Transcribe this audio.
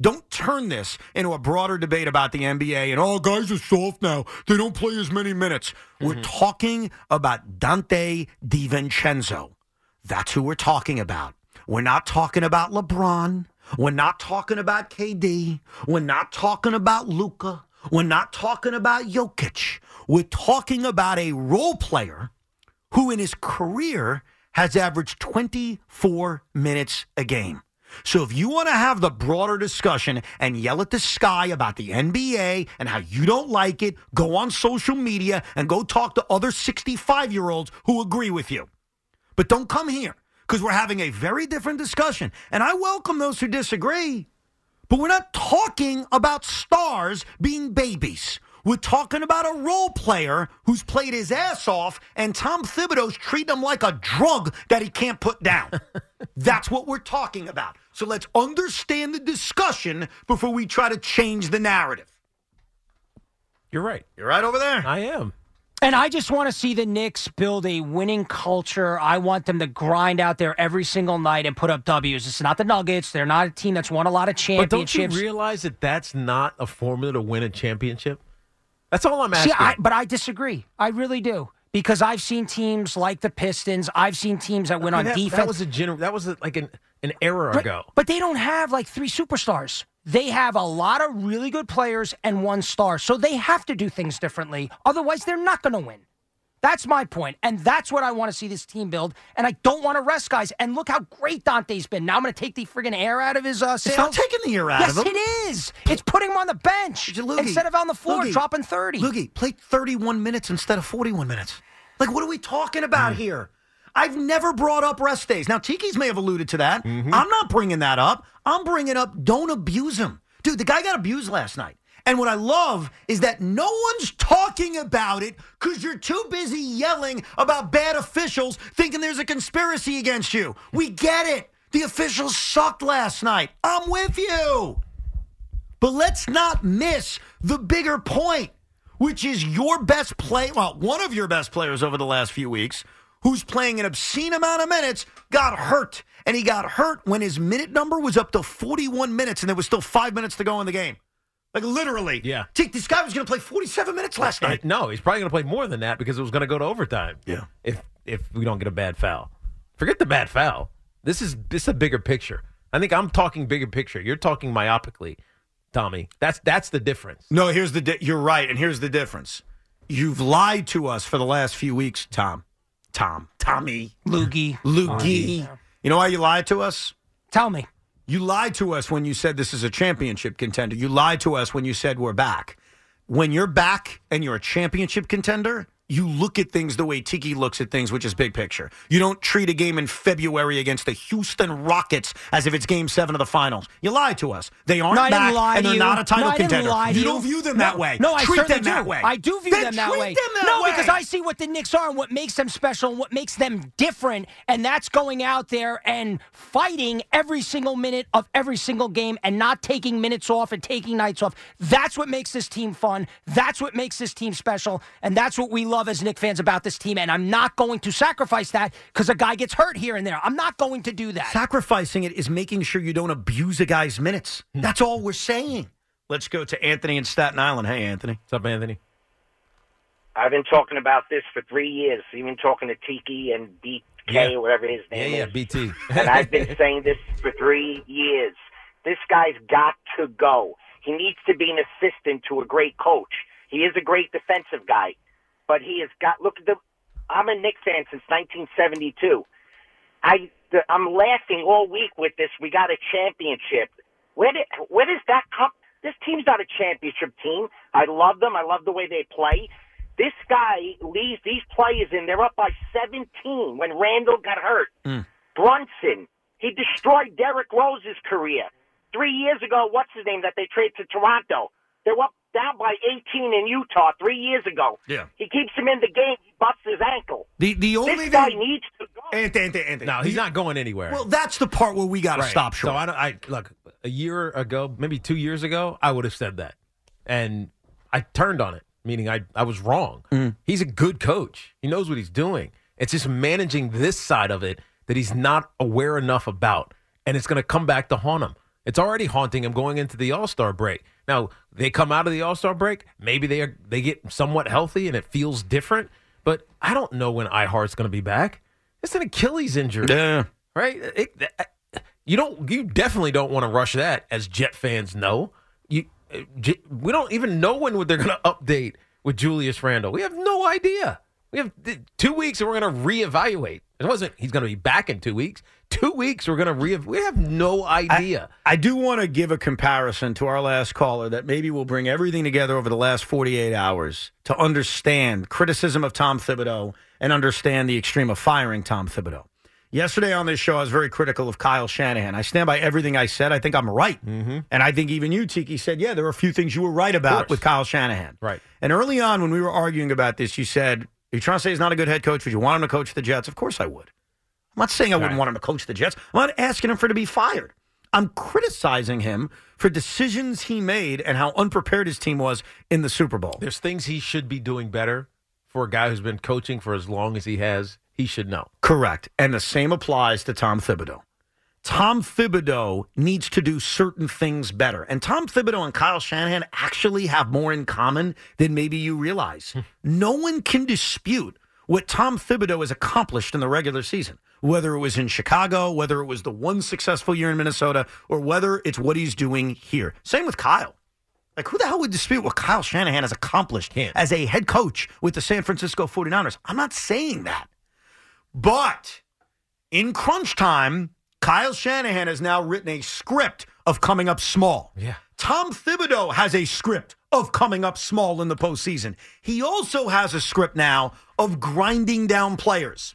Don't turn this into a broader debate about the NBA and all guys are soft now. They don't play as many minutes. We're mm-hmm. talking about Donte DiVincenzo. That's who we're talking about. We're not talking about LeBron. We're not talking about KD. We're not talking about Luka. We're not talking about Jokic. We're talking about a role player who in his career has averaged 24 minutes a game. So if you want to have the broader discussion and yell at the sky about the NBA and how you don't like it, go on social media and go talk to other 65 year olds who agree with you. But don't come here because we're having a very different discussion. And I welcome those who disagree. But we're not talking about stars being babies. We're talking about a role player who's played his ass off, and Tom Thibodeau's treating him like a drug that he can't put down. That's what we're talking about. So let's understand the discussion before we try to change the narrative. You're right. You're right over there. I am. And I just want to see the Knicks build a winning culture. I want them to grind out there every single night and put up W's. It's not the Nuggets. They're not a team that's won a lot of championships. But don't you championships. realize that that's not a formula to win a championship? That's all I'm See, asking. I, but I disagree. I really do. Because I've seen teams like the Pistons. I've seen teams that went I on that, defense. That was a gener- That was a, like an an era But- ago. But they don't have like three superstars. They have a lot of really good players and one star. So they have to do things differently. Otherwise, they're not going to win. That's my point. And that's what I want to see this team build. And I don't want to rest guys. And look how great Donte's been. Now I'm going to take the friggin' air out of his uh, sails. It's not taking the air out yes, of him. it is. It's putting him on the bench instead of on the floor dropping 30. Loogie, play 31 minutes instead of 41 minutes. Like, what are we talking about here? I've never brought up rest days. Now, Tiki's may have alluded to that. I'm not bringing that up. I'm bringing up don't abuse him. Dude, the guy got abused last night. And what I love is that no one's talking about it because you're too busy yelling about bad officials thinking there's a conspiracy against you. We get it. The officials sucked last night. I'm with you. But let's not miss the bigger point, which is your best play, well, one of your best players over the last few weeks, who's playing an obscene amount of minutes, got hurt. And he got hurt when his minute number was up to 41 minutes and there was still five minutes to go in the game. Like literally. Yeah. Tick, this guy was going to play 47 minutes last night. no, he's probably going to play more than that because it was going to go to overtime. Yeah. If if we don't get a bad foul, forget the bad foul. This is this is a bigger picture. I think I'm talking bigger picture. You're talking myopically, Tommy. That's that's the difference. No, here's the di- you're right, and here's the difference. You've lied to us for the last few weeks, Tom. Tom, Tommy, Loogie. Loogie. You know why you lied to us? Tell me. You lied to us when you said this is a championship contender. You lied to us when you said we're back. When you're back and you're a championship contender, you look at things the way Tiki looks at things, which is big picture. You don't treat a game in February against the Houston Rockets as if it's game seven of the finals. You lied to us. They aren't No, back and they're you. not a title no, contender. to you don't view them that way. No, I treat certainly them that do. way. I do view Then them that treat way. them that no, way. because I see what the Knicks are and what makes them special and what makes them different, and that's going out there and fighting every single minute of every single game and not taking minutes off and taking nights off. That's what makes this team fun. That's what makes this team special, and that's what we love as Knicks fans about this team. And I'm not going to sacrifice that because a guy gets hurt here and there. I'm not going to do that. Sacrificing it is making sure you don't abuse a guy's minutes. Hmm. That's all we're saying. Let's go to Anthony in Staten Island. Hey, Anthony. What's up, Anthony? I've been talking about this for three years, even talking to Tiki and BK Yeah. or whatever his Yeah, name yeah, is. BT. and I've been saying this for three years. This guy's got to go. He needs to be an assistant to a great coach. He is a great defensive guy, but he has got. Look at the. I'm a Knicks fan since 1972. I the, I'm laughing all week with this. We got a championship. Where did where does that come? This team's not a championship team. I love them. I love the way they play. This guy leaves these players in. They're up by 17 when Randle got hurt. Hmm. Brunson, he destroyed Derrick Rose's career. Three years ago, what's his name that they traded to Toronto? They're up down by 18 in Utah three years ago. Yeah. He keeps him in the game. He busts his ankle. The the only this guy thing, needs to go. Anthony, Anthony, Anthony. No, he's the- not going anywhere. Well, that's the part where we got to Right. stop short. So I don't. I look a year ago, maybe two years ago, I would have said that, and I turned on it, meaning I I was wrong. Mm. He's a good coach. He knows what he's doing. It's just managing this side of it that he's not aware enough about, and it's going to come back to haunt him. It's already haunting him going into the All Star break. Now they come out of the All Star break, maybe they are they get somewhat healthy and it feels different. But I don't know when iHeart's going to be back. It's an Achilles injury yeah. right? It, you don't. You definitely don't want to rush that, as Jet fans know. You, uh, we don't even know when they're going to update with Julius Randle. We have no idea. We have two weeks, and we're going to reevaluate. It wasn't. He's going to be back in two weeks. Two weeks, we're going to re. We have no idea. I do want to give a comparison to our last caller that maybe will bring everything together over the last 48 hours to understand criticism of Tom Thibodeau and understand the extreme of firing Tom Thibodeau. Yesterday on this show, I was very critical of Kyle Shanahan. I stand by everything I said. I think I'm right. Mm-hmm. And I think even you, Tiki, said, yeah, there are a few things you were right about with Kyle Shanahan. Right. And early on, when we were arguing about this, you said, Are you trying to say he's not a good head coach? Would you want him to coach the Jets? Of course I would. I'm not saying I wouldn't Right. want him to coach the Jets. I'm not asking him for to be fired. I'm criticizing him for decisions he made and how unprepared his team was in the Super Bowl. There's things he should be doing better for a guy who's been coaching for as long as he has. He should know. Correct. And the same applies to Tom Thibodeau. Tom Thibodeau needs to do certain things better. And Tom Thibodeau and Kyle Shanahan actually have more in common than maybe you realize. Hmm. no one can dispute what Tom Thibodeau has accomplished in the regular season, whether it was in Chicago, whether it was the one successful year in Minnesota, or whether it's what he's doing here. Same with Kyle. Like, who the hell would dispute what Kyle Shanahan has accomplished Can't. as a head coach with the San Francisco 49ers? I'm not saying that. But in crunch time, Kyle Shanahan has now written a script of coming up small. Yeah. Tom Thibodeau has a script of coming up small in the postseason. He also has a script now of grinding down players.